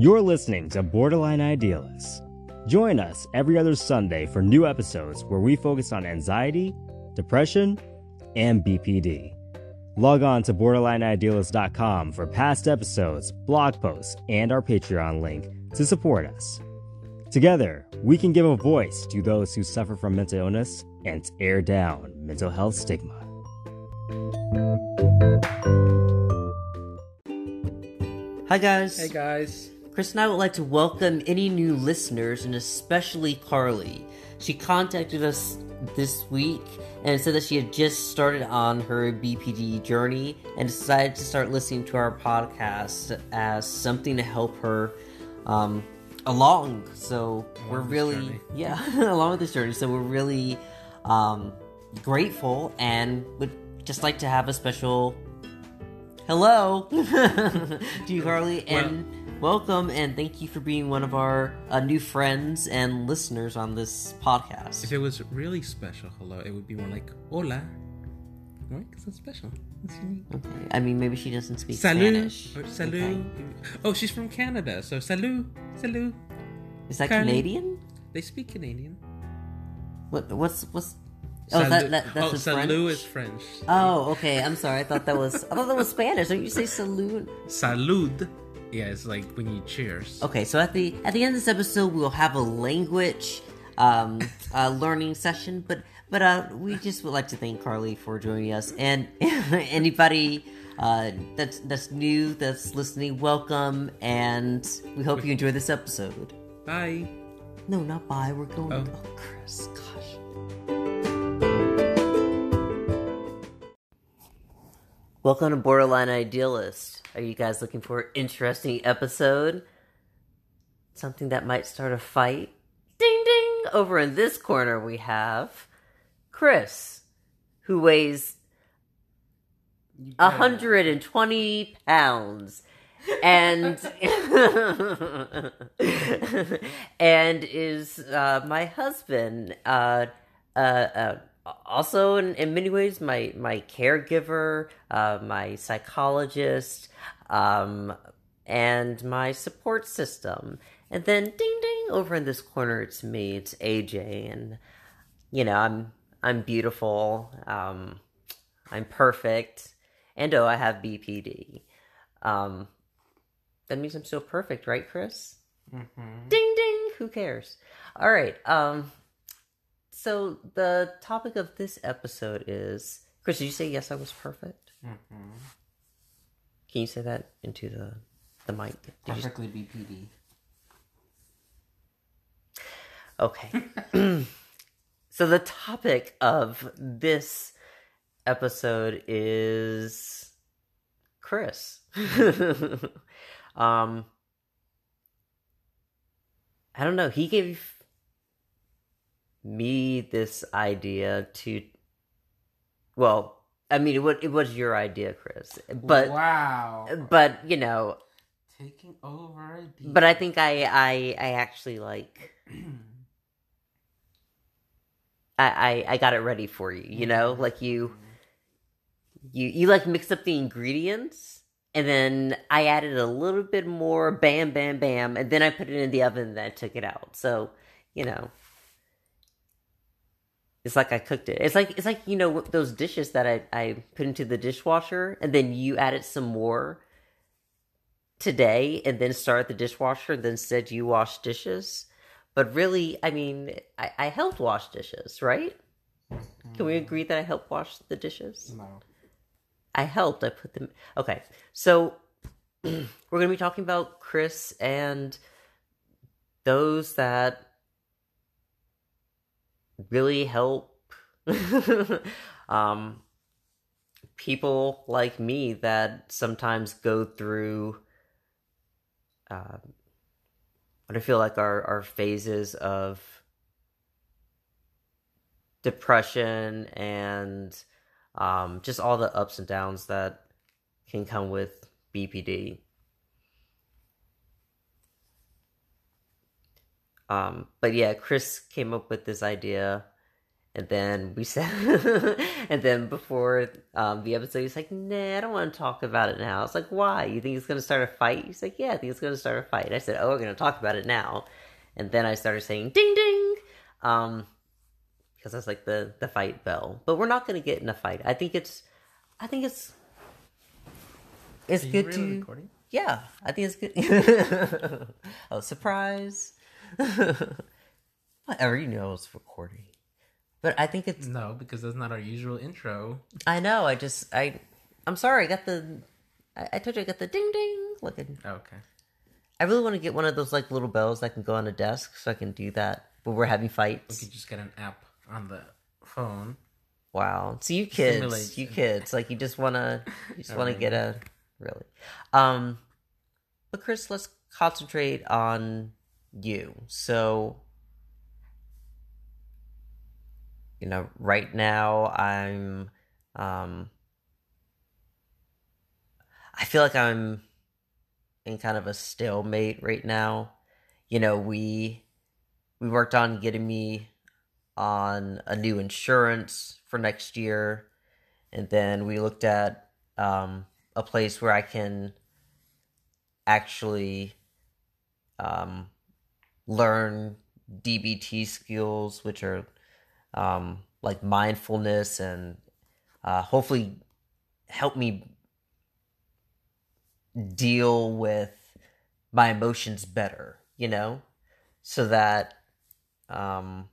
You're listening to Borderline Idealists. Join us every other Sunday for new episodes where we focus on anxiety, depression, and BPD. Log on to borderlineidealist.com for past episodes, blog posts, and our Patreon link to support us. Together, we can give a voice to those who suffer from mental illness and tear down mental health stigma. Hi, guys. Hey guys. Chris and I would like to welcome any new listeners, and especially Carly. She contacted us this week and said that she had just started on her BPD journey and decided to start listening to our podcast as something to help her um, along. So we're really, yeah, along with this journey. So we're really um, grateful and would just like to have a special hello to you, Carly, and welcome and thank you for being one of our uh, new friends and listeners on this podcast. If it was really special, hello, it would be more like hola. Right? Because it's special. It's. Okay. I mean, maybe she doesn't speak Salut. Spanish. Or salut. Okay. Oh, she's from Canada, so salut. Salut. Is that. Canadian? They speak Canadian. What? What's what's? Oh, Salut- that, that that's oh, salut French? is French. Oh, okay. I'm sorry. I thought that was. I thought that was Spanish. Don't you say salute? Salud. Yeah, it's like when you cheers. Okay, so at the at the end of this episode, we'll have a language um, uh, learning session. But but uh, we just would like to thank Carly for joining us, and anybody uh, that's that's new that's listening, welcome, and we hope you enjoy this episode. Bye. No, not bye. We're going. Oh. Oh, Chris, gosh. Welcome to Borderline Idealist. Are you guys looking for an interesting episode? Something that might start a fight? Ding ding! Over in this corner, we have Chris, who weighs 120 pounds and and is uh, my husband uh, uh, uh, also in, in many ways my my caregiver uh, my psychologist um, and my support system and then ding ding over in this corner it's me it's aj and you know i'm i'm beautiful um, i'm perfect and oh i have bpd um, that means I'm still perfect, right, Chris? Mm-hmm. Ding ding. Who cares? All right. So the topic of this episode is Chris. Did you say yes? I was perfect. Mm-hmm. Can you say that into the the mic? Did you? Perfectly BPD. Okay. so the topic of this episode is Chris. um I don't know, he gave me this idea to well, I mean it was it was your idea, Chris. But wow, but you know, taking over. But I think I I I actually like I, I I got it ready for you. You know, mm-hmm. like you you you like mixed up the ingredients, and then I added a little bit more. Bam, bam, bam, and then I put it in the oven. and then I took it out. So you know, it's like I cooked it. It's like it's like you know those dishes that I I put into the dishwasher, and then you added some more today, and then started the dishwasher, and then said you wash dishes. But really, I mean, I, I helped wash dishes, right? Can we agree that I helped wash the dishes? No. I helped. I put them. Okay, so we're going to be talking about Chris and those that really help um, people like me that sometimes go through uh, what I feel like are, are phases of depression and um, just all the ups and downs that can come with BPD. Um, but yeah, Chris came up with this idea, And then we said, and then before um, the episode, he's like, "Nah, I don't want to talk about it now." It's like, "Why? You think it's going to start a fight?" He's like, "Yeah, I think it's going to start a fight." I said, "Oh, we're going to talk about it now." And then I started saying, "Ding ding," um, because that's like the the fight bell. But we're not going to get in a fight. I think it's, I think it's, it's good really to. recording? Yeah, I think it's good. oh, surprise! Whatever, you know, I was recording. But I think it's. No, because that's not our usual intro. I know. I just. I. I'm sorry. I got the. I, I told you I got the ding ding. Looking. Oh, okay. I really want to get one of those like little bells that can go on a desk, so I can do that when we're having fights. We could just get an app on the phone. Wow. So you kids, Simulate. you kids, like you just wanna, you just wanna get a really. Um, but Chris, let's concentrate on you. So, you know, right now I'm, um, I feel like I'm in kind of a stalemate right now. You know, we we worked on getting me on a new insurance for next year, and then we looked at um, a place where I can actually um, learn DBT skills, which are um, like mindfulness and uh, hopefully help me deal with my emotions better, you know, so that um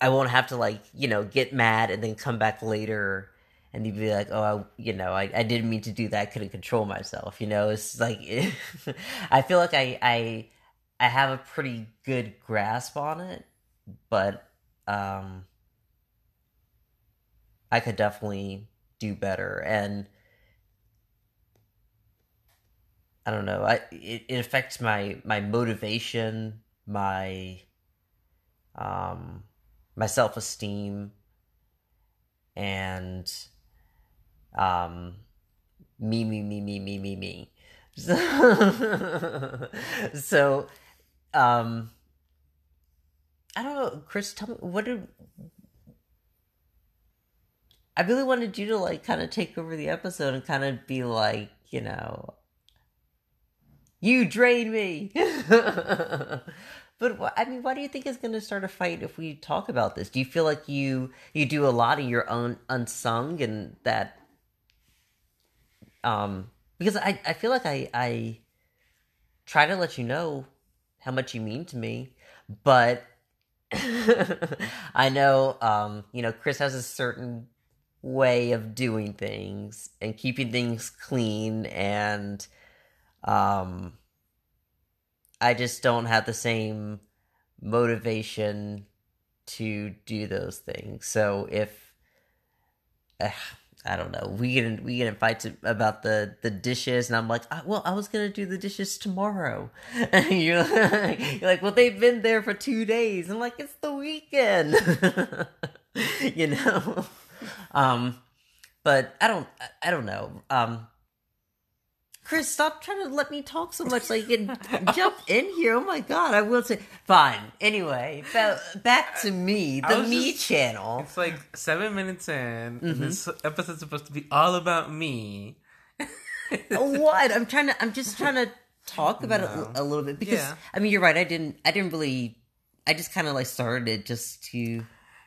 I won't have to like, you know, get mad and then come back later and you'd be like, oh, I, you know, I, I didn't mean to do that. I couldn't control myself. You know, it's like, I feel like I, I, I have a pretty good grasp on it, but, um, I could definitely do better. And I don't know, I, it, it affects my, my motivation, my, um, my self esteem, and um, me, me, me, me, me, me, me. So, so um, I don't know, Chris. Tell me what did I really wanted you to like kind of take over the episode and kind of be like, you know, you drain me. but I mean, why do you think it's going to start a fight if we talk about this? Do you feel like you you do a lot of your own unsung and that um because I I feel like I I try to let you know how much you mean to me, but I know um you know Chris has a certain way of doing things and keeping things clean and um I just don't have the same motivation to do those things. So if uh, I don't know, we get in, we get in fights about the the dishes, and I'm like, "Ah, well, I was gonna do the dishes tomorrow. And you're, like, you're like, well, they've been there for two days. I'm like, it's the weekend, you know. Um, but I don't, I don't know. Um, Chris, stop trying to let me talk so much so you can jump in here. Oh my god, I will say fine. Anyway, back to me, the me just- channel. It's like seven minutes in. and Mm-hmm. This episode's supposed to be all about me. what? I'm trying to. I'm just trying to talk about it a little bit because Yeah. I mean, you're right. I didn't. I didn't really. I just kind of like started it just to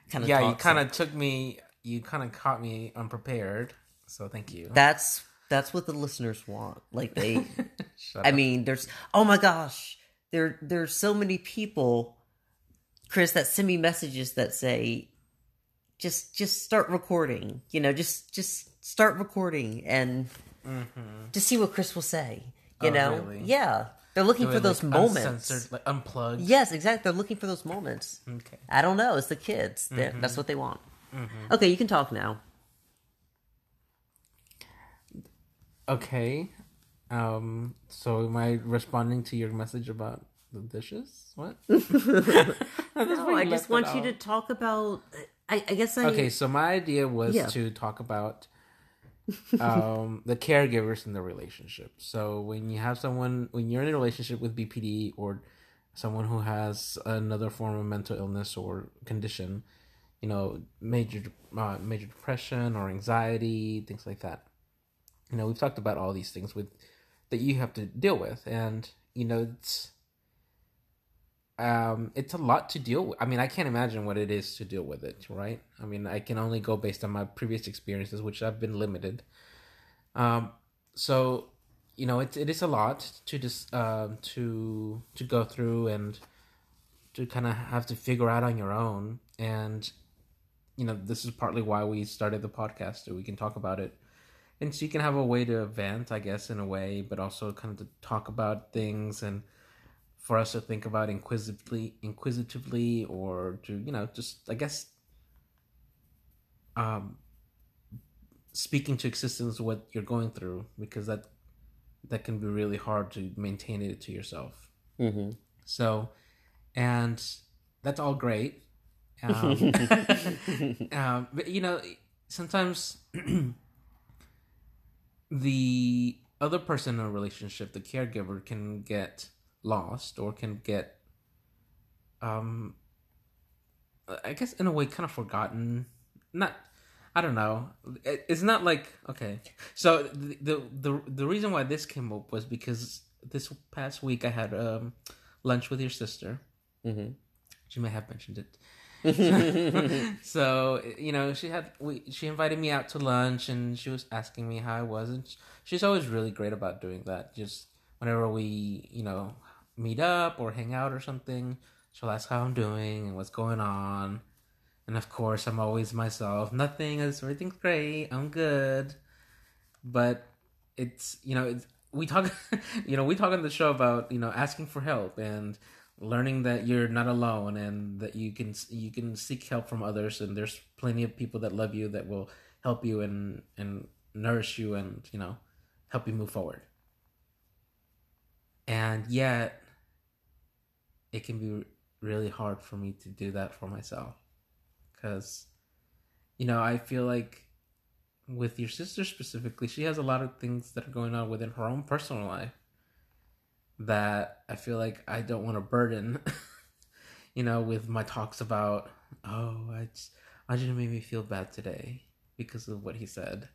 kind of. Yeah, you kind of took me. You kind of caught me unprepared. So thank you. That's that's what the listeners want. Like they. I up. mean, there's oh my gosh, there there's so many people, Chris, that send me messages that say, just just start recording. You know, just just start recording and to see what Chris will say. You Mm-hmm. Oh, know, really? yeah, they're looking for those like, moments. like unplugged. Yes, exactly. They're looking for those moments. Okay. I don't know. It's the kids. Mm-hmm. That's what they want. Okay, you can talk now. Okay. Um. So am I responding to your message about the dishes? What? No, I just want you to talk about. I, I guess I. Okay, so my idea was Yeah. to talk about um, the caregivers in the relationship. So when you have someone, when you're in a relationship with BPD or someone who has another form of mental illness or condition, you know, major uh, major depression or anxiety, things like that. You know, we've talked about all these things with that you have to deal with, and you know, it's um, it's a lot to deal with. I mean, I can't imagine what it is to deal with it, right? I mean, I can only go based on my previous experiences, which i've been limited. Um, so you know, it it is a lot to just uh, to to go through and to kind of have to figure out on your own. And you know, this is partly why we started the podcast, so we can talk about it, and so you can have a way to vent, I guess, in a way, but also kind of to talk about things and for us to think about inquisitively, inquisitively, or to you know, just I guess, um, speaking to existence what you're going through because that that can be really hard to maintain it to yourself. Mm-hmm. So, and that's all great. Um, um, but you know, sometimes the other person in a relationship, the caregiver, can get lost or can get, um, I guess in a way, kind of forgotten. Not I don't know. It's not like okay. So the the the, the reason why this came up was because this past week I had um, lunch with your sister. Mm-hmm. She may have mentioned it. so you know she had we she invited me out to lunch and she was asking me how I was and she's always really great about doing that. Just whenever we you know meet up or hang out or something, she'll ask how I'm doing and what's going on and of course, I'm always myself. Nothing is everything's great. I'm good. But it's you know it's, we talk you know we talk on the show about you know asking for help and learning that you're not alone and that you can you can seek help from others. And there's plenty of people that love you that will help you and and nourish you and you know help you move forward. And yet it can be really hard for me to do that for myself. Because you know i feel like with your sister specifically she has a lot of things that are going on within her own personal life that i feel like i don't want to burden you know with my talks about oh i just i just made me feel bad today because of what he said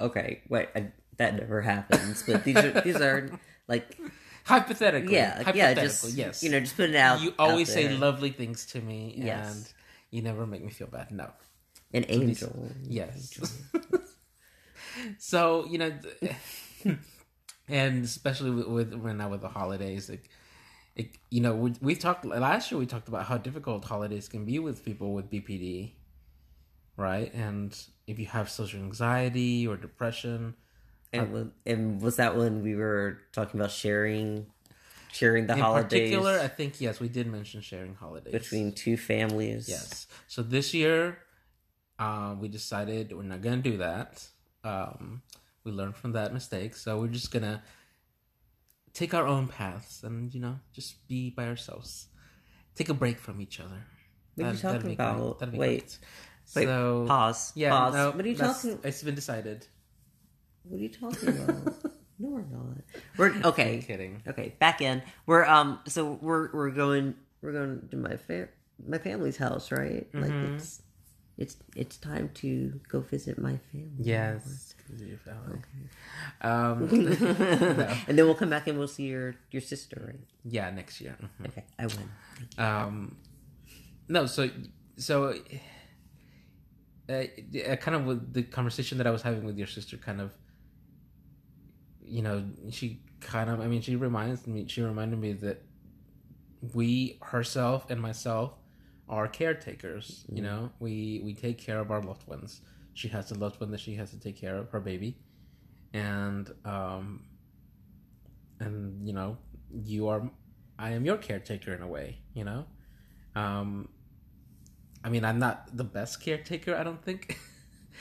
Okay, wait, I, that never happens. But these are these are like hypothetically yeah, like, yeah, just yes you know, just put it out. you always out say lovely things to me Yes. and you never make me feel bad no an angel. Yes. so you know, and especially with, with when now with the holidays, like, it, you know, we we talked last year. We talked about how difficult holidays can be with people with BPD, right? And if you have social anxiety or depression, And, wa- and was that when we were talking about sharing, sharing the in holidays particular, I think yes, we did mention sharing holidays between two families? Yes. So this year, uh, we decided we're not gonna do that. Um, we learned from that mistake, so we're just gonna take our own paths and you know just be by ourselves. Take a break from each other. What are you That- talking about? That'd Wait. Wait, so pause. yeah, pause. no, what are you talking? It's been decided. What are you talking about? no, we're not. We're okay. I'm kidding. Okay, back in. We're um. So we're we're going we're going to my fa- my family's house, right? Like Mhm. it's it's it's time to go visit my family. Yes. Your family. Um, no. and then we'll come back and we'll see your your sister, right? Yeah, next year. Mhm. Okay, I win. um no so so uh, uh, kind of with the conversation that i was having with your sister kind of you know she kind of i mean she reminds me she reminded me that we herself and myself are caretakers you know? We we take care of our loved ones. She has a loved one that she has to take care of her baby. And um and you know you are i am your caretaker in a way you know? Um i mean i'm not the best caretaker i don't think.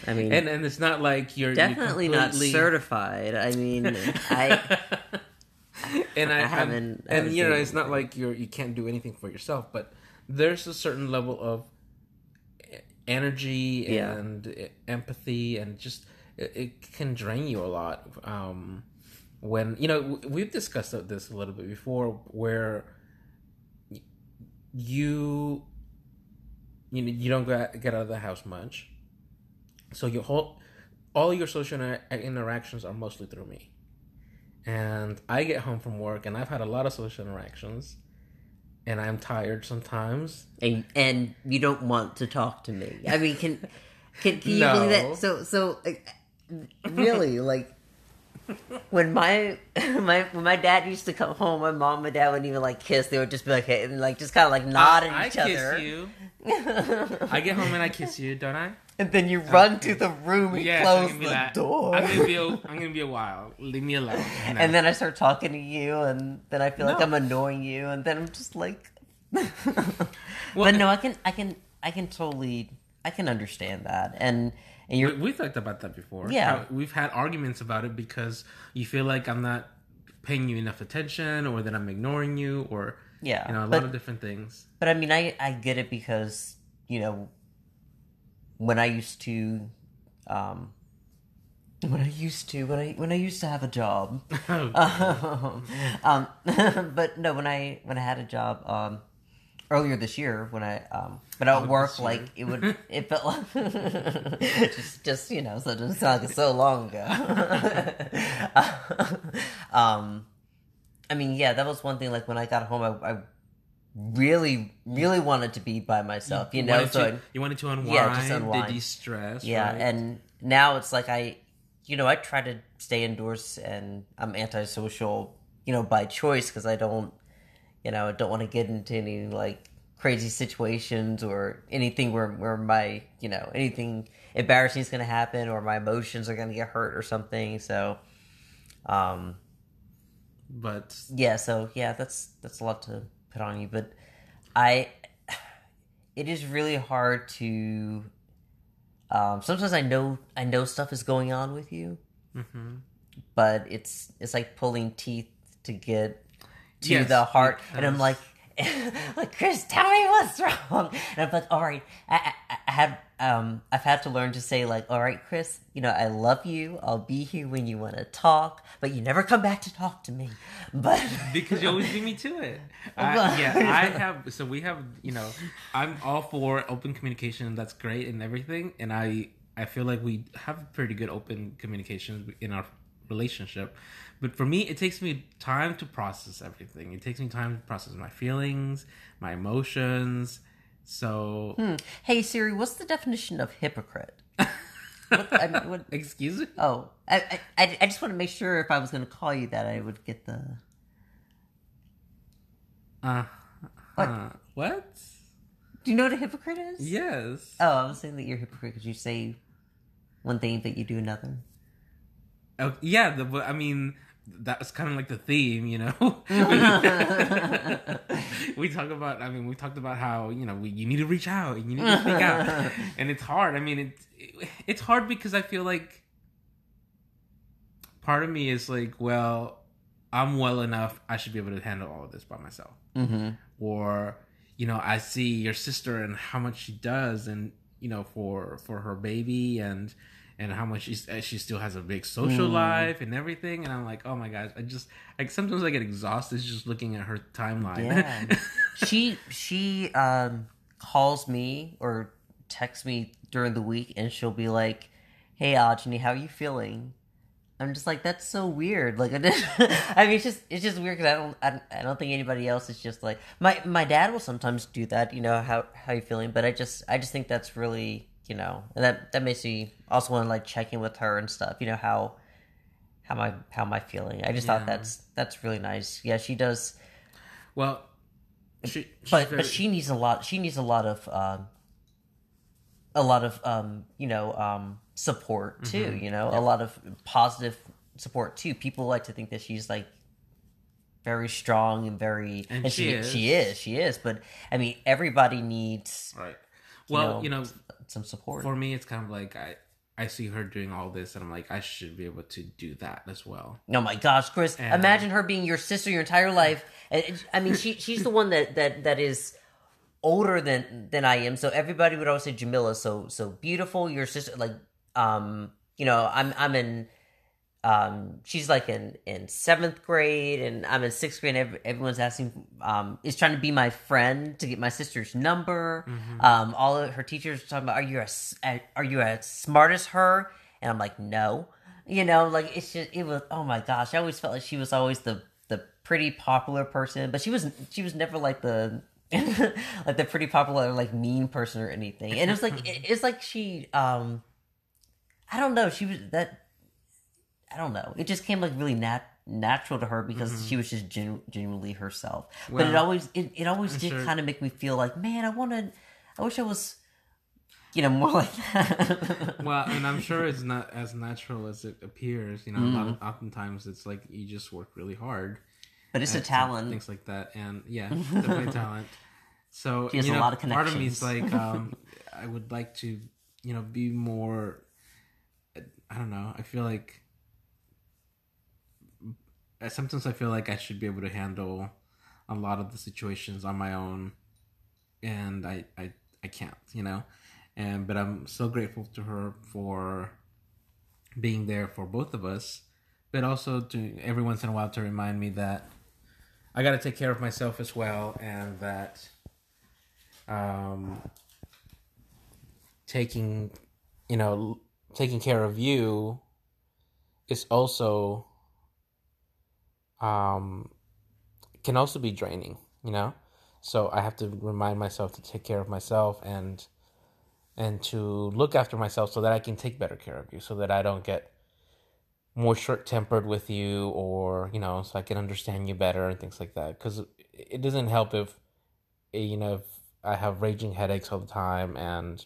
I mean, and and it's not like you're you're definitely not certified. I mean, I and I, I have, haven't- I and haven't you know, it's not like you're you can't do anything for yourself, but there's a certain level of energy Yeah. and empathy, and just it, it can drain you a lot. Um, when you know we've discussed this a little bit before, where you you know, you don't get get out of the house much, so your whole all your social interactions are mostly through me. And I get home from work, and I've had a lot of social interactions, and I'm tired sometimes. and and you don't want to talk to me. I mean, can can, can you No. believe that? So so like, really like when my my when my dad used to come home, my mom and dad wouldn't even like kiss. They would just be like, hey, and like just kind of like nod I, at I each kiss you. I get home and I kiss you, don't I? And then you uh, run to the room and Yes, close the that. door. I'm gonna be. A, I'm gonna be a while. Leave me alone. No. and then I start talking to you, and then I feel like I'm annoying you, and then I'm just like, Well, but no, I can, I can, I can totally, I can understand that, and and you're We, have talked about that before. Yeah. How we've had arguments about it because you feel like I'm not paying you enough attention, or that I'm ignoring you, or yeah, you know, a but lot of different things. But I mean, I I get it because you know when I used to, um, when I used to when I when I used to have a job, um, but no, when I when I had a job, um, earlier this year when I um, but at Oh, work like it would it felt like just just you know so it doesn't sound like it's so long ago. um, I mean, yeah, that was one thing. Like when I got home, I, I really, really wanted to be by myself. You know, so to, you wanted to unwind, Yeah, just unwind. to de-stress. yeah, right? and now it's like I, you know, I try to stay indoors, and I'm antisocial, you know, by choice because I don't, you know, I don't want to get into any like crazy situations or anything where where my, you know, anything embarrassing is going to happen or my emotions are going to get hurt or something. So, um, but yeah so yeah that's that's a lot to put on you but i it is really hard to um sometimes i know i know stuff is going on with you mhm. but it's it's like pulling teeth to get to Yes, the heart and i'm like like chris tell me what's wrong and i'm like all right I, I, I have um i've had to learn to say like all right chris you know i love you i'll be here when you want to talk but you never come back to talk to me but because you always beat me to it. I, yeah, I have. So we have. You know, I'm all for open communication. That's great and everything. And I, I feel like we have pretty good open communication in our relationship. But for me, it takes me time to process everything. It takes me time to process my feelings, my emotions. So, Hmm. Hey Siri, what's the definition of hypocrite? what, I mean, what, excuse me. oh, I, I, I just want to make sure if I was going to call you that, I would get the. Uh, What? uh, what? Do you know what a hypocrite is? Yes. Oh, I was saying that you're a hypocrite because you say one thing but you do another. Oh, yeah, the, I mean, that's kind of like the theme, you know. we talk about. I mean, we talked about how you know we, you need to reach out, and you need to speak out, and it's hard. I mean, it's it's hard because I feel like part of me is like, well, I'm well enough. I should be able to handle all of this by myself. Mm-hmm. Or you know, I see your sister and how much she does, and you know, for for her baby and and how much she's uh, she still has a big social Mm. life and everything and i'm like oh my gosh i just like sometimes i get exhausted just looking at her timeline Yeah. she she um calls me or texts me during the week and she'll be like, "Hey, Ajani, how are you feeling?" I'm just like, that's so weird. Like, I, didn't- I mean, it's just it's just weird because I don't I, I don't think anybody else is just like my my dad will sometimes do that. You know how how you feeling? But I just I just think that's really you know and that that makes me also want to like check in with her and stuff. You know how how my how am I feeling? I just Yeah. thought that's that's really nice. Yeah, she does well she, but very- but she needs a lot she needs a lot of um a lot of um you know um support too Mm-hmm. you know a lot of positive support too people like to think that she's like very strong and very And she is. she is she is but i mean everybody needs right well know, you know some support for me it's kind of like i i see her doing all this and i'm like i should be able to do that as well Oh my gosh, Chris! And- imagine her being your sister your entire life. And I mean, she she's the one that that that is older than than I am. So everybody would always say Jamila, so so beautiful. Your sister, like, um, you know, I'm I'm in um, she's like in in seventh grade, and I'm in sixth grade. And everyone's asking, um, is trying to be my friend to get my sister's number. Um, all of her teachers are talking about, are you a, are you as smart as her? And I'm like, no. You know, like it's just it was. Oh my gosh, I always felt like she was always the the pretty popular person, but she was she was never like the like the pretty popular like mean person or anything. And it was like it, it's like she um I don't know, she was that I don't know. It just came like really nat- natural to her because she was just genu- genuinely herself. but it Mm-hmm. Always it, it always I'm did sure- kind of make me feel like, man, I wanted I wish I was you know more like that. well, and I'm sure it's not as natural as it appears. You know, Mm. of, oftentimes it's like you just work really hard. but it's a talent. things like that, and yeah, definitely talent. So She has you a lot of connections. part of me is like, um, I would like to, you know, be more. I don't know. I feel like sometimes I feel like I should be able to handle a lot of the situations on my own, and I I, I can't, you know, and but I'm so grateful to her for being there for both of us, but also to every once in a while to remind me that I got to take care of myself as well, and that um, taking you know taking care of you is also um can also be draining you know? So i have to remind myself to take care of myself and and to look after myself so that i can take better care of you so that i don't get more short tempered with you or you know so i can understand you better and things like that. Because it doesn't help if you know if i have raging headaches all the time and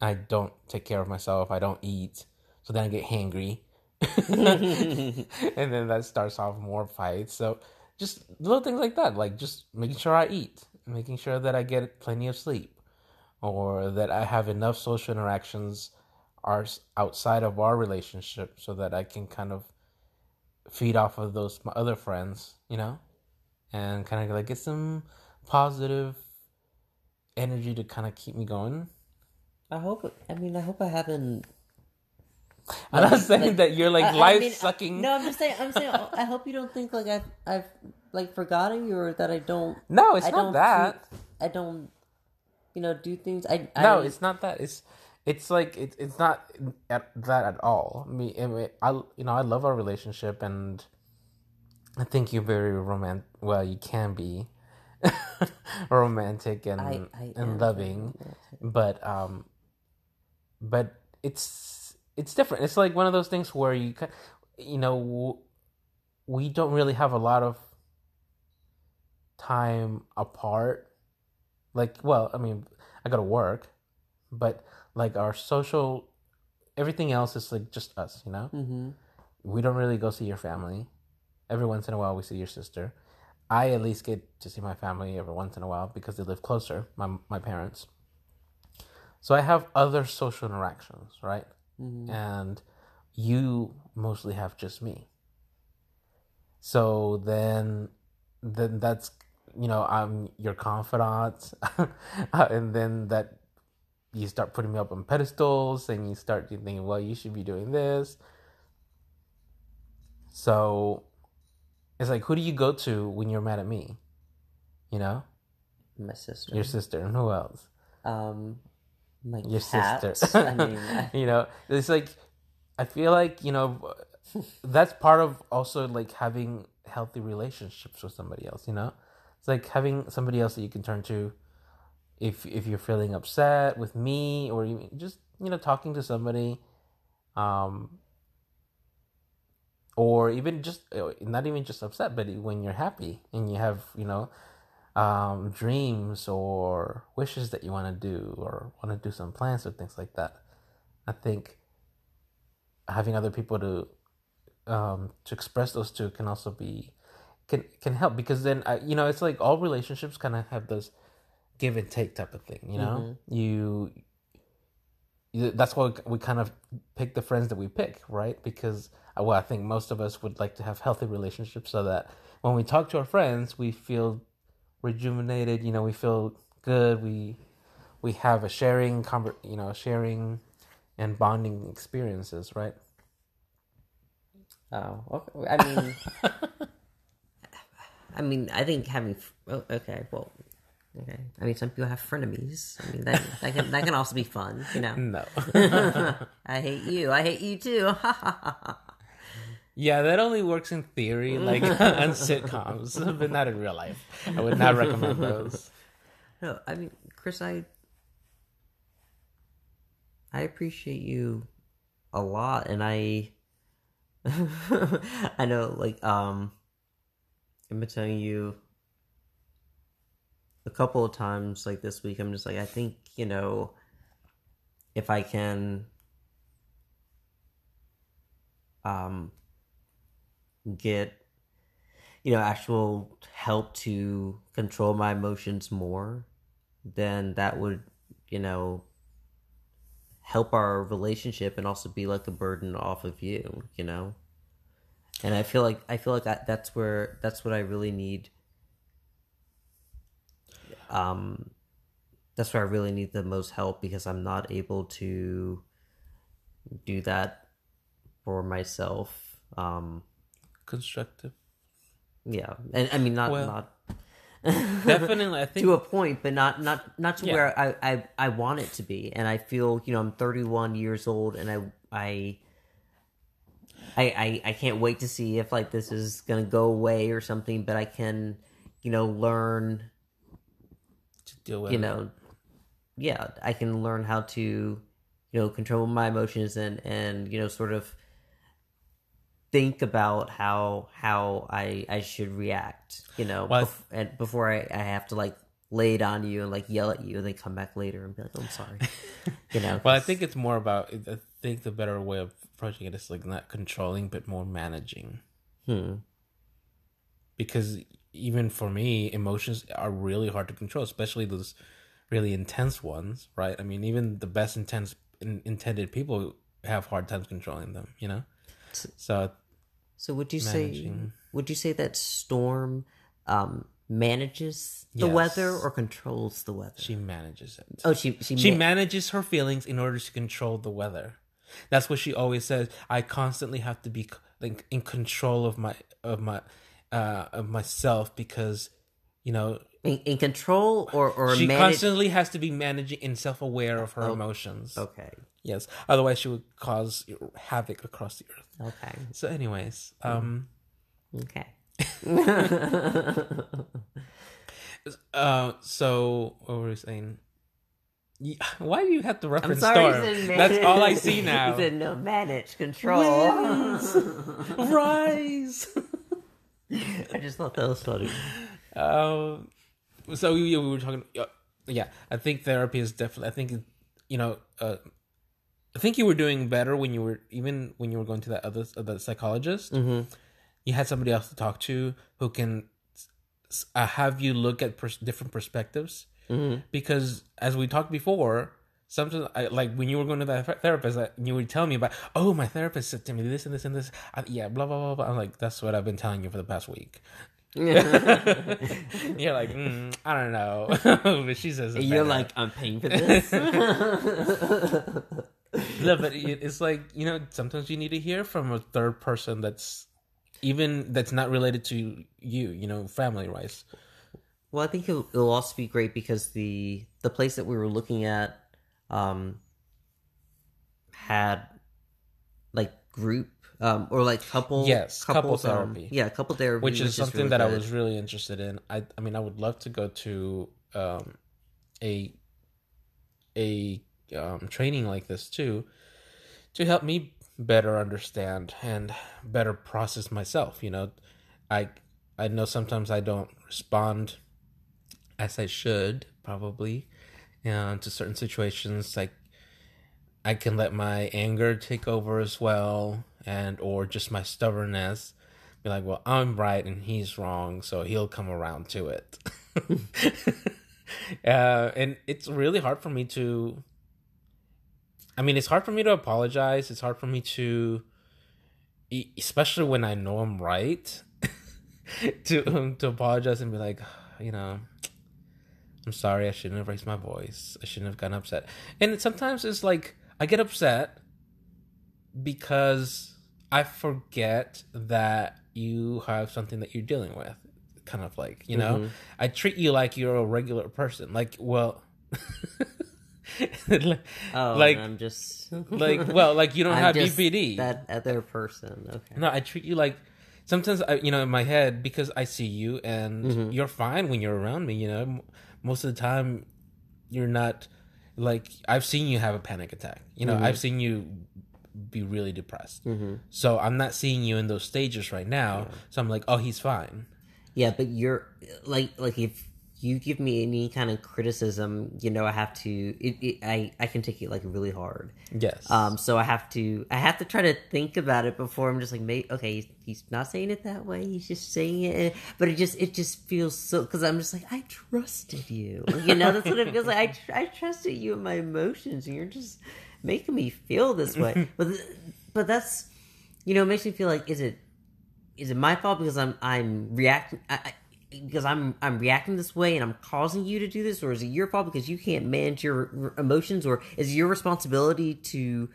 i don't take care of myself i don't eat so then i get hangry and then that starts off more fights. So just little things like that like just making sure i eat making sure that i get plenty of sleep or that i have enough social interactions are outside of our relationship so that i can kind of feed off of those my other friends you know? And kind of like get some positive energy to kind of keep me going. I hope I mean I hope I haven't i'm not saying like- that you're like I- I life mean, sucking No, I'm just saying. I'm saying. I hope you don't think like I've I've like forgotten you or that I don't. no it's I not that do- I don't. You know, do things. I no I, it's not that it's it's like it, it's not at that at all I mean, I mean i you know i love our relationship and i think you're very romantic well you can be romantic and and loving but um but it's it's different. It's like one of those things where you you know we don't really have a lot of time apart. Like well i mean i gotta work but like our social everything else is like just us you know? Mm-hmm. we don't really go see your family. Every once in a while we see your sister. I at least get to see my family every once in a while because they live closer my my parents. So i have other social interactions right Mm-hmm. and you mostly have just me. So then then that's you know i'm your confidant. And then that you start putting me up on pedestals and you start thinking well you should be doing this. So it's like who do you go to when you're mad at me? You know? My sister. your sister. And who else? Um, my your sister. I mean, I- you know, it's like I feel like you know that's part of also like having healthy relationships with somebody else. You know, it's like having somebody else that you can turn to if if you're feeling upset with me or even just you know talking to somebody, um, or even just uh, not even just upset, but when you're happy and you have you know um, dreams or wishes that you want to do or want to do some plans or things like that. I think having other people to um, to express those to can also be can can help because then I, you know it's like all relationships kind of have this give and take type of thing. You know, you, you that's why we kind of pick the friends that we pick, right? Because well, I think most of us would like to have healthy relationships so that when we talk to our friends, we feel rejuvenated you know we feel good we we have a sharing conver- you know sharing and bonding experiences right Oh, okay. I mean, I mean, I think having. Oh, okay, well, okay. I mean, some people have frenemies. I mean, that that can that can also be fun, you know. No. I hate you. I hate you too. yeah, that only works in theory, like on sitcoms, but not in real life. I would not recommend those. no, I mean, Chris, I I appreciate you a lot, and I I know, like, um, I've been telling you a couple of times, like this week. I'm just like, I think you know, if I can, um, get you know actual help to control my emotions more then that would you know help our relationship and also be like a burden off of you you know? And i feel like i feel like that, that's where that's what i really need um that's where i really need the most help because i'm not able to do that for myself um Constructive. yeah and i mean not Well, not Definitely, I think to a point, but not not not to Yeah. where I, I I want it to be. And I feel you know I'm 31 years old, and I I. I, I, I can't wait to see if like this is gonna go away or something, but I can, you know, learn, to deal with you know, yeah, I can learn how to, you know, control my emotions and and you know, sort of think about how how I I should react, you know, Well, bef- and before I, I have to like lay it on you and like yell at you and then come back later and be like, oh, I'm sorry, you know. Well, I think it's more about. I think the better way of approaching it is like not controlling, but more managing. Hmm. Because even for me, emotions are really hard to control, especially those really intense ones, right? I mean, even the best intense in, intended people have hard times controlling them. You know. So So would you say would you say that Storm um manages the Yes. weather or controls the weather? she manages it. oh, she she, She ma- manages her feelings in order to control the weather. That's what she always says. I constantly have to be like in control of my of my uh of myself because you know in, in control or or she manage. constantly has to be managing and self-aware of her emotions. Okay, Yes, otherwise she would cause havoc across the earth. okay, So anyways, um okay. uh so what were we saying? Why do you have to reference sorry. Storm? That's all I see now. you said no manage control. Rise. I just thought that was funny. Um, so we, we were talking. Yeah, I think therapy is definitely. I think you know. Uh, I think you were doing better when you were even when you were going to that other uh, the psychologist. Mm-hmm. You had somebody else to talk to who can uh, have you look at pers- different perspectives. Mm-hmm. Because as we talked before, sometimes I, like when you were going to that therapist, you would tell me about, oh, my therapist said to me this and this and this. I, yeah, blah blah blah blah. I'm like, that's what I've been telling you for the past week. You're like, mm, I don't know, but she says You're better. like, I'm paying for this. no, but it's like you know, sometimes you need to hear from a third person that's even that's not related to you. You know, family wise. Well, I think it'll, it'll also be great because the the place that we were looking at um, had like group um, or like couple Yes, couple um, therapy. yeah, couple therapy, which is something really that I was really interested in. I I mean, I would love to go to um, a a um, training like this too, to help me better understand and better process myself. You know, I I know sometimes I don't respond as I should probably uh, to certain situations. Like I can let my anger take over as well, and or just my stubbornness be like, well, I'm right and he's wrong, so he'll come around to it. uh, and it's really hard for me to. I mean, it's hard for me to apologize. It's hard for me to, especially when I know I'm right, to um, to apologize and be like, you know, I'm sorry. I shouldn't have raised my voice. I shouldn't have gotten upset. And sometimes it's like I get upset because I forget that you have something that you're dealing with. Kind of like, you know, Mm-hmm. I treat you like you're a regular person. Like, well, Oh, like, I'm just like, well, like you don't I'm have BPD. That other person. Okay. No, I treat you like sometimes I, you know, in my head because I see you and Mm-hmm. you're fine when you're around me. You know, most of the time you're not like I've seen you have a panic attack. You Mm-hmm. know, I've seen you be really depressed. So I'm not seeing you in those stages right now. So I'm like, oh, he's fine. Yeah, but you're like like if you give me any kind of criticism, you know, I have to. It, it, I I can take it like really hard. Yes. Um, so I have to I have to try to think about it before I'm just like, mate, okay, he's, he's not saying it that way. He's just saying it, but it just it just feels so because I'm just like I trusted you. You know, that's what it feels like. I tr- I trusted you in my emotions, and you're just making me feel this way. but but that's you know, it makes me feel like is it is it my fault because I'm I'm reacting I, because I'm I'm reacting this way and I'm causing you to do this, or is it your fault because you can't manage your emotions, or is it your responsibility to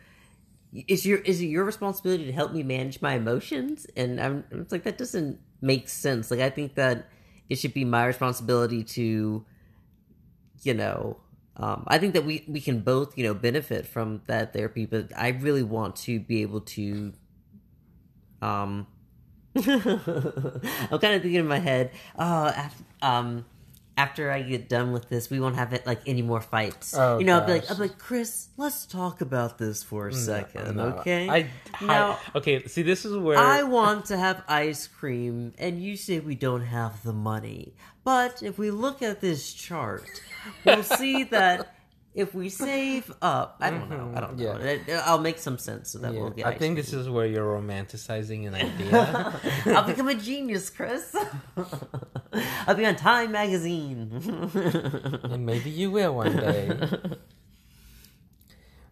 is your is it your responsibility to help me manage my emotions? And I'm it's like that doesn't make sense. Like I think that it should be my responsibility to, you know. Um, I think that we, we can both, you know, benefit from that therapy, but I really want to be able to um I'm kind of thinking in my head, oh, after, um, after I get done with this, we won't have it like any more fights. Oh, you know, I'll be like. I'll be like, Chris, let's talk about this for a second, No, okay? I, now, I okay. See, this is where I want to have ice cream, and you say we don't have the money. But if we look at this chart, we'll see that if we save up, I don't know, I don't know. Mm-hmm. I'll make some sense so that Yeah, we'll get. I think this is where you're romanticizing an idea. I'll become a genius, Chris. I'll be on Time magazine. and maybe you will one day.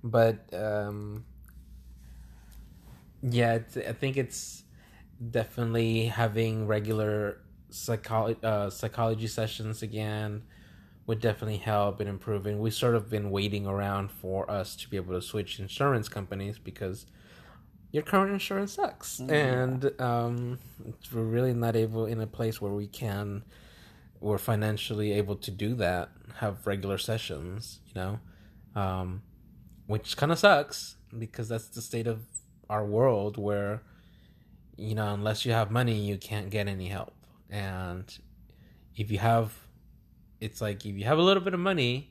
but um, yeah, it's, I think it's definitely having regular psychology uh, psychology sessions again would definitely help in improving. We've sort of been waiting around for us to be able to switch insurance companies because your current insurance sucks, and um, we're really not able in a place where we can we're financially able to do that, have regular sessions, you know, um, which kind of sucks because that's the state of our world where, you know, unless you have money, you can't get any help. And if you have, it's like if you have a little bit of money,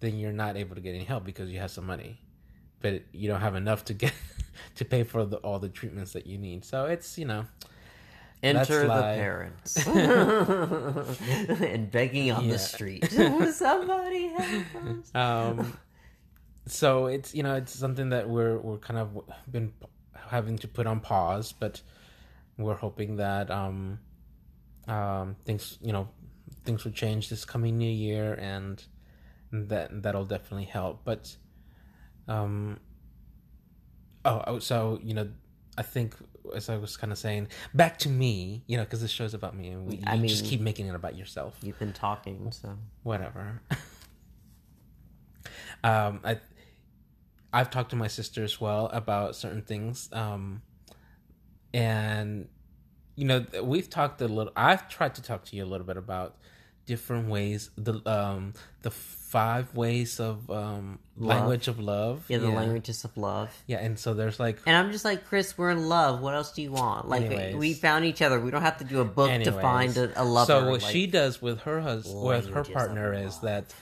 then you're not able to get any help because you have some money, but you don't have enough to get to pay for the, all the treatments that you need. So it's you know. Enter the parents and begging on Yeah. the street. Somebody help us. um so it's you know it's something that we're we're kind of been having to put on pause but we're hoping that um um things you know things will change this coming new year and that that'll definitely help but um oh oh, so you know i think as i was kind of saying back to me you know because this show's about me and we, I you just keep making it about yourself You've been talking, so whatever. um, I I've talked to my sister as well about certain things, um, and you know we've talked a little. I've tried to talk to you a little bit about different ways the um the five ways of um Love. language of love. yeah, the languages of love. Yeah, and so there's like And I'm just like, Chris, we're in love. What else do you want? Like, Anyways. we found each other. We don't have to do a book to find a, a lover. So what like- she does with her husband, with her partner, is that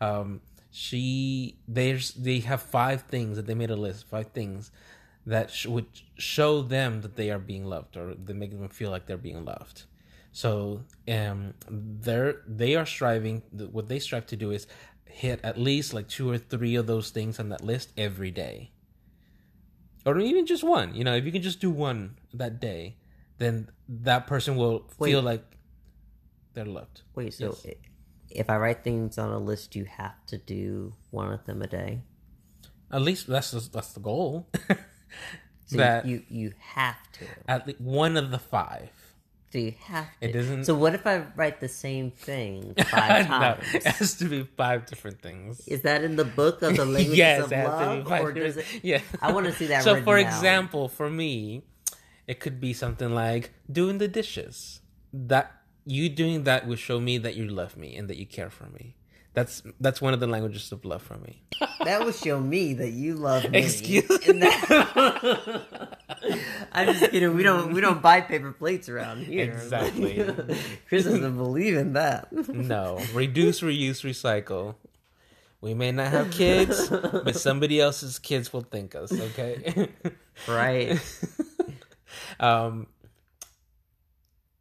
um, she there's they have five things that they made a list, five things that sh- would show them that they are being loved, or they make them feel like they're being loved. So um, they're they are striving. What they strive to do is hit at least like two or three of those things on that list every day or even just one. You know, if you can just do one that day, then that person will Wait. feel like they're loved. Wait, so Yes. if I write things on a list, you have to do one of them a day. At least that's the, that's the goal. So that you you have to. at least one of the five. So you have to. It doesn't- So what if I write the same thing five no, times? it has to be five different things. Is that in the book of the languages yes, of it has to love, be five or does it? Yeah. I want to see that. So, for example, for me, it could be something like doing the dishes. That you doing that will show me that you love me and that you care for me. That's that's one of the languages of love for me. That would show me that you love me. Excuse- me. that- I'm just kidding. We don't we don't buy paper plates around here. Exactly. Chris doesn't believe in that. No, reduce, reuse, recycle. We may not have kids, but somebody else's kids will think us. Okay. Right. um.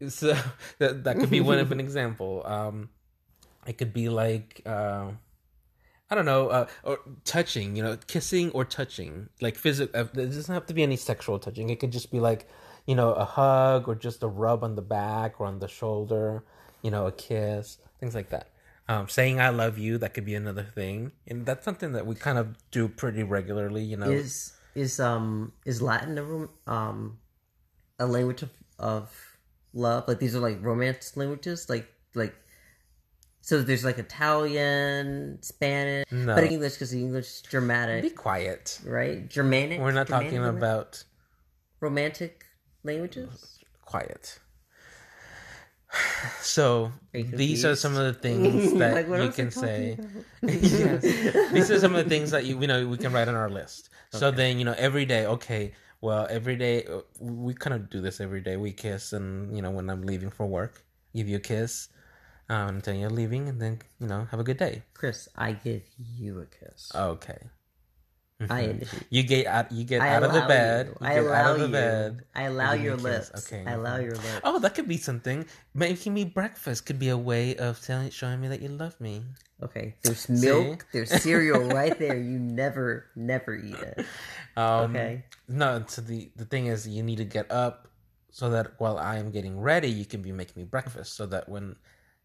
So that that could be one of an example. Um, it could be like uh, I don't know, uh, or touching. You know, kissing or touching, like physical. Uh, it doesn't have to be any sexual touching. It could just be like, you know, a hug or just a rub on the back or on the shoulder. You know, a kiss, things like that. Um, saying "I love you" that could be another thing, and that's something that we kind of do pretty regularly. You know, Is is um is Latin a um a language of, of love? Like these are like romance languages, like like. So there's like Italian, Spanish, No. but English because English is be quiet. right? Germanic. We're not Germanic talking about romantic languages. quiet. So Are these are some of the things that Like, you can say. yes, these are some of the things that you, you know we can write on our list. So then you know every day, okay, well every day uh, we kind of do this every day. We kiss, and you know when I'm leaving for work, give you a kiss, um, and tell you you're leaving, and then you know have a good day. Chris, I give you a kiss. Okay, I initiate. you get out. You get out of the bed. I get allow out of the you. bed. I allow your kiss. lips. Okay. I allow your lips. Oh, that could be something. Making me breakfast could be a way of telling, showing me that you love me. Okay. There's milk. There's cereal right there. You never, never eat it. Um, Okay. No, so the the thing is, you need to get up so that while I am getting ready, you can be making me breakfast. So that when,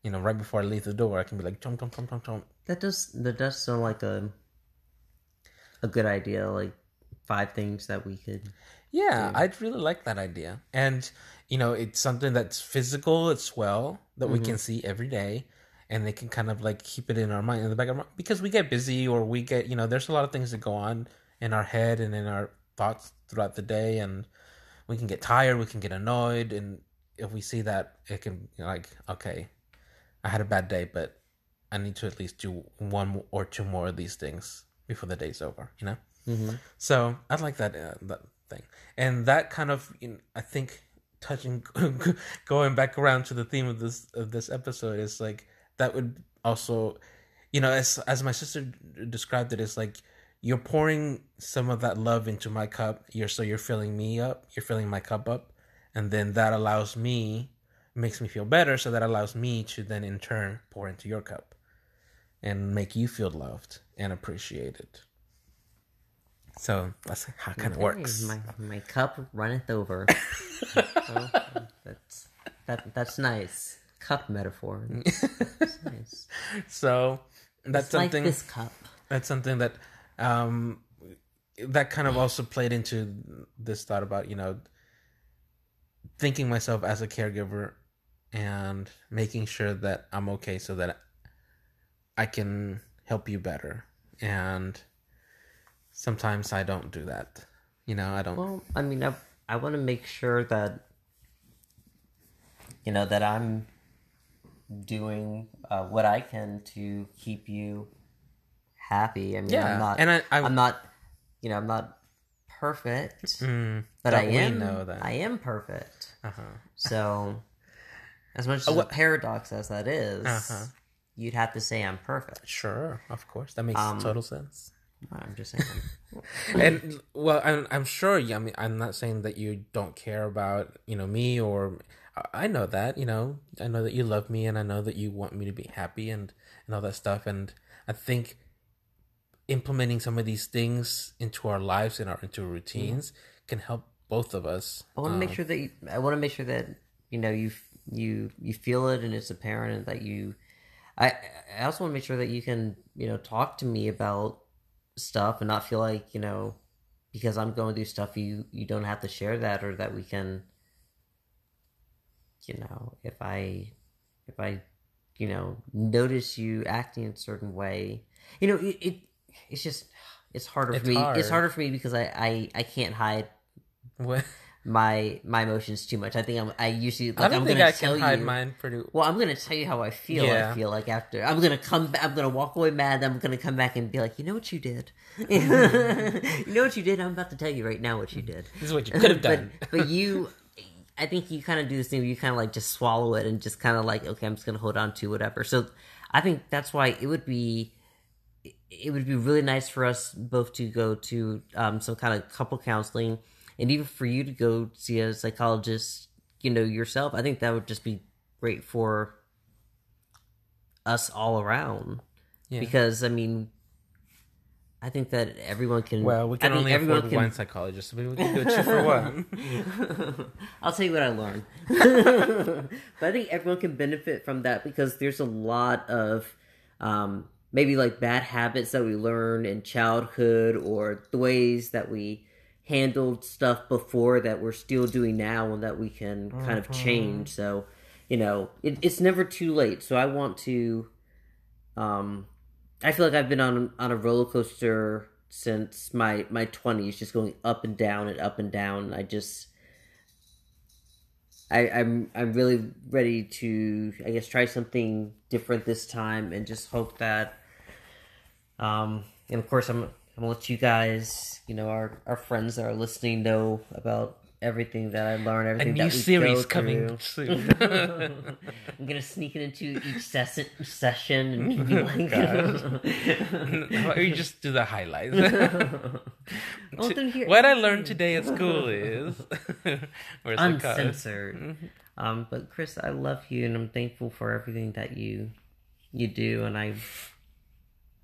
you know, right before I leave the door, I can be like, chomp, chomp, chomp, chomp, chomp. That does. That does sound like a a good idea. Like five things that we could. Yeah, I'd really like that idea. And, you know, it's something that's physical as well that we can mm-hmm. see every day. And they can kind of like keep it in our mind, in the back of our mind. Because we get busy or we get, you know, there's a lot of things that go on in our head and in our thoughts throughout the day. And we can get tired, we can get annoyed. And if we see that, it can, you know, like, okay, I had a bad day, but I need to at least do one or two more of these things before the day's over, you know? Mm-hmm. So I like that uh, that thing, and that kind of you know, I think touching going back around to the theme of this of this episode is like that would also, you know, as as my sister described it, it, is like you're pouring some of that love into my cup. You're so you're filling me up. You're filling my cup up, and then that allows me makes me feel better. So that allows me to then in turn pour into your cup, and make you feel loved and appreciated. So that's how it kind of works. My my cup runneth over. So, that's that. That's nice. Cup metaphor. That's nice. So that's It's like something. this cup. That's something that um, that kind of also played into this thought about you know thinking myself as a caregiver and making sure that I'm okay so that I can help you better and sometimes I don't do that you know I don't Well, I mean, I I want to make sure that you know that I'm doing uh, what I can to keep you happy. I mean, Yeah, I'm not, and I- I- I'm not, you know, I'm not perfect, Mm, but I am. know that. I am perfect. uh-huh. So, as much as a what- paradox as that is, Uh-huh. you'd have to say I'm perfect. sure of course that makes Um, total sense I'm just saying. and well I'm, I'm sure i mean i'm not saying that you don't care about you know me or I- know that you know i know that you love me and i know that you want me to be happy and and all that stuff and i think implementing some of these things into our lives and our into routines can help both of us I want to make um, sure that you, I want to make sure that you know you you you feel it and it's apparent that you I I also want to make sure that you can you know talk to me about stuff and not feel like you know because I'm going through stuff you you don't have to share that or that we can you know if I if I you know notice you acting in a certain way. You know it, it it's just it's harder It's for me it's harder for me because I I I can't hide what- my my emotions too much. I think I'm. I usually like I am gonna I tell you. mine pretty. Well, I'm gonna tell you how I feel. Yeah. I feel like after I'm gonna come. Back, I'm gonna walk away mad. I'm gonna come back and be like, you know what you did. you know what you did. I'm about to tell you right now what you did. This is what you could have done. but but you, I think you kind of do this thing. Where you kind of like just swallow it and just kind of like, okay, I'm just gonna hold on to whatever. So I think that's why it would be. It would be really nice for us both to go to um, some kind of couple counseling, and even for you to go see a psychologist. You know yourself. I think that would just be great for us all around. Yeah. Because I mean, I think that everyone can. well, we can think only everyone afford can- one psychologist. So maybe we can do two for one. I'll tell you what I learned. but I think everyone can benefit from that because there's a lot of um, maybe like bad habits that we learn in childhood or the ways that we handled stuff before that we're still doing now and that we can kind of change. So, you know, it, it's never too late. So I want to. Um, I feel like I've been on on a roller coaster since my my twenties, just going up and down and up and down. I just I, I'm I'm really ready to I guess try something different this time and just hope that um and of course I'm I'm gonna let you guys you know our our friends that are listening know about everything that I learned A everything new that we series go coming soon. I'm gonna sneak it into each ses- session and be like Why don't you just do the highlights? Here- what I learned today at school is where's the cause? uncensored. Um, but Chris, I love you, and I'm thankful for everything that you you do, and I,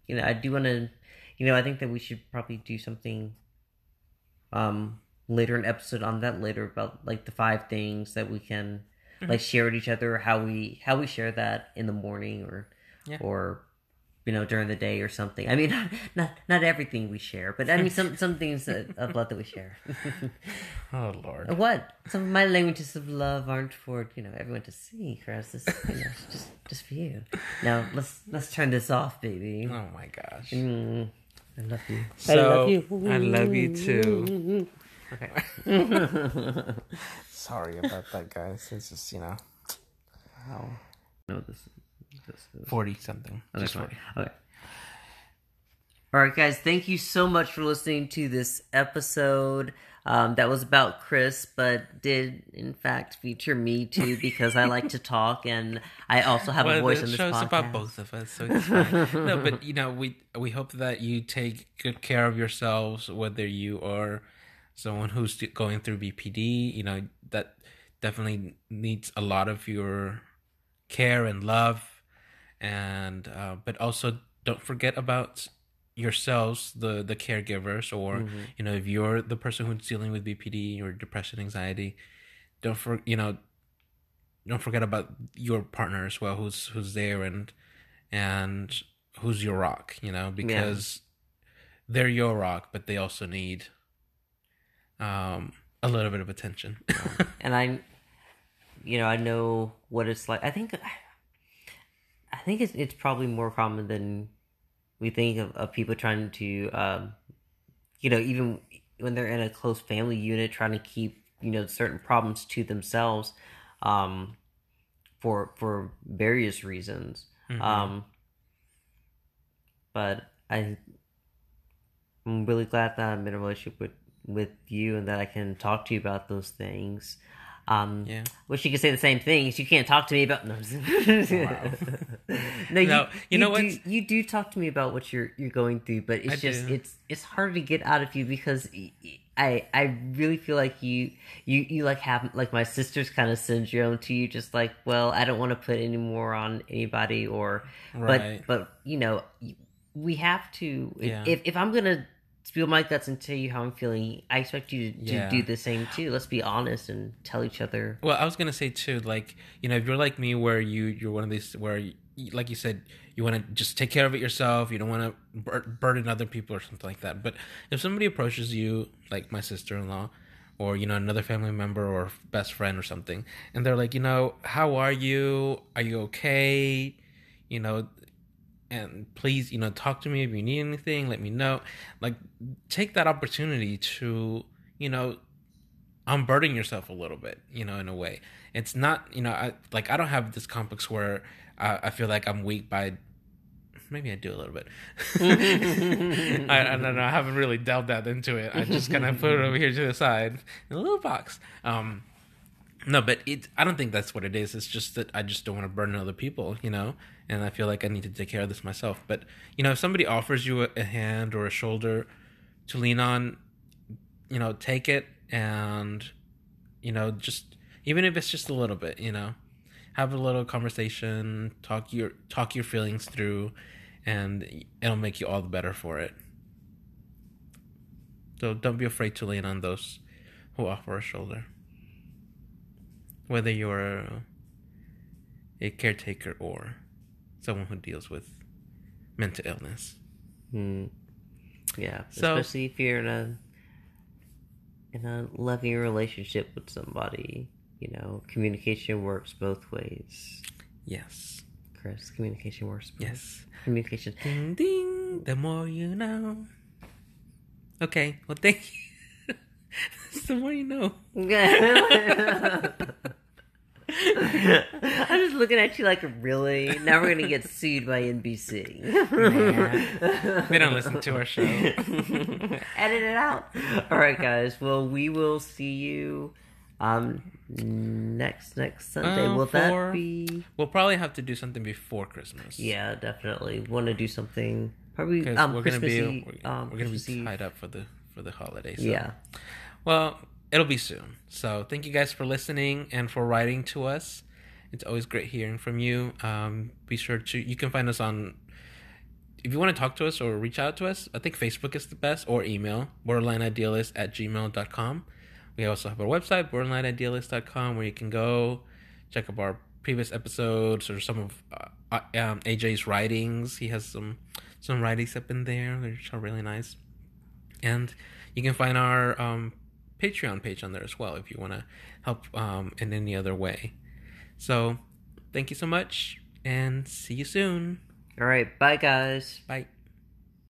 you know, I do want to, you know, I think that we should probably do something, um, later an episode on that later about like the five things that we can Mm-hmm. like share with each other, how we how we share that in the morning or Yeah. or you know during the day or something. I mean, not not, not everything we share, but I mean some some things that, of love that we share. Oh Lord. What? Some of my languages of love aren't for you know everyone to see, Chris. It's you know, just just for you. Now let's let's turn this off, baby. Oh my gosh. Mm, I love you. So I love you too. Okay. Sorry about that, guys. It's just you know How? No, this this is forty something. Okay, Just forty. Okay. All right, guys. Thank you so much for listening to this episode. Um, that was about Chris, but did in fact feature me too because I like to talk and I also have a Well, voice the on this show's podcast. about both of us, so it's fine. no, but you know, we we hope that you take good care of yourselves, whether you are someone who's going through BPD. You know that definitely needs a lot of your care and love, and uh, but also don't forget about yourselves the the caregivers or Mm-hmm. you know if you're the person who's dealing with bpd or depression anxiety don't for you know don't forget about your partner as well who's who's there and and who's your rock you know because they're your rock but they also need um a little bit of attention and I, you know, I know what it's like. I think, I think it's it's probably more common than we think of, of people trying to, um, you know, even when they're in a close family unit, trying to keep you know certain problems to themselves, um, for for various reasons. Mhm. Um, but I, I'm really glad that I'm in a relationship with with you and that I can talk to you about those things. Um, yeah Wish you could say the same things. You can't talk to me about no. no, you, No, you know do, what's- You do talk to me about what you're you're going through, but it's I just do. it's it's hard to get out of you because I I really feel like you you you like have like my sister's kind of syndrome to you. Just like, well, I don't want to put any more on anybody, or Right. but but you know we have to. Yeah. If if I'm gonna spill my guts and tell you how I'm feeling, I expect you to, to Yeah. do the same too. Let's be honest and tell each other. Well, I was gonna say too, like you know, if you're like me, where you you're one of these where, you, like you said, you want to just take care of it yourself. You don't want to bur- burden other people or something like that. But if somebody approaches you, like my sister-in-law, or you know another family member or best friend or something, and they're like, you know, how are you? Are you okay? You know, and please, you know, talk to me if you need anything. Let me know. Like, take that opportunity to, you know, unburden yourself a little bit, you know, in a way. It's not, you know, I like I don't have this complex where I, I feel like I'm weak by. Maybe I do a little bit. I, I don't know. I haven't really delved that into it. I just kind of put it over here to the side in a little box. Um, no, but it. I don't think that's what it is. It's just that I just don't want to burden other people, you know. And I feel like I need to take care of this myself. But you know, if somebody offers you a, a hand or a shoulder to lean on, you know, take it and you know, just even if it's just a little bit, you know, have a little conversation, talk your talk your feelings through, and it'll make you all the better for it. So don't be afraid to lean on those who offer a shoulder whether you're a caretaker or someone who deals with mental illness. Hmm. Yeah, So- especially if you're in a in a loving relationship with somebody. You know, communication works both ways. Yes. Chris, communication works. Both. Yes. communication. Ding ding. The more you know. Okay. Well, thank you. the more you know. I'm just looking at you like, really? Now we're gonna get sued by NBC. They don't listen to our show. Edit it out. All right, guys. Well, we will see you um next next Sunday. Um, will that be? We'll probably have to do something before Christmas. Yeah, definitely. Want to do something? Probably um we're gonna be Eve. we're, um, we're gonna Christmas be Eve. tied up for the for the holidays. so- Yeah. Well, it'll be soon. So thank you guys for listening and for writing to us. It's always great hearing from you. Um, be sure to you can find us on if you want to talk to us or reach out to us, I think Facebook is the best or email borderlineidealist at gmail.com. We also have our website, borderlineidealist.com, where you can go check up our previous episodes or some of uh, um, AJ's writings. He has some some writings up in there, which are really nice. And you can find our um, Patreon page on there as well if you want to help um, in any other way. So, thank you so much and see you soon. All right. Bye, guys. Bye.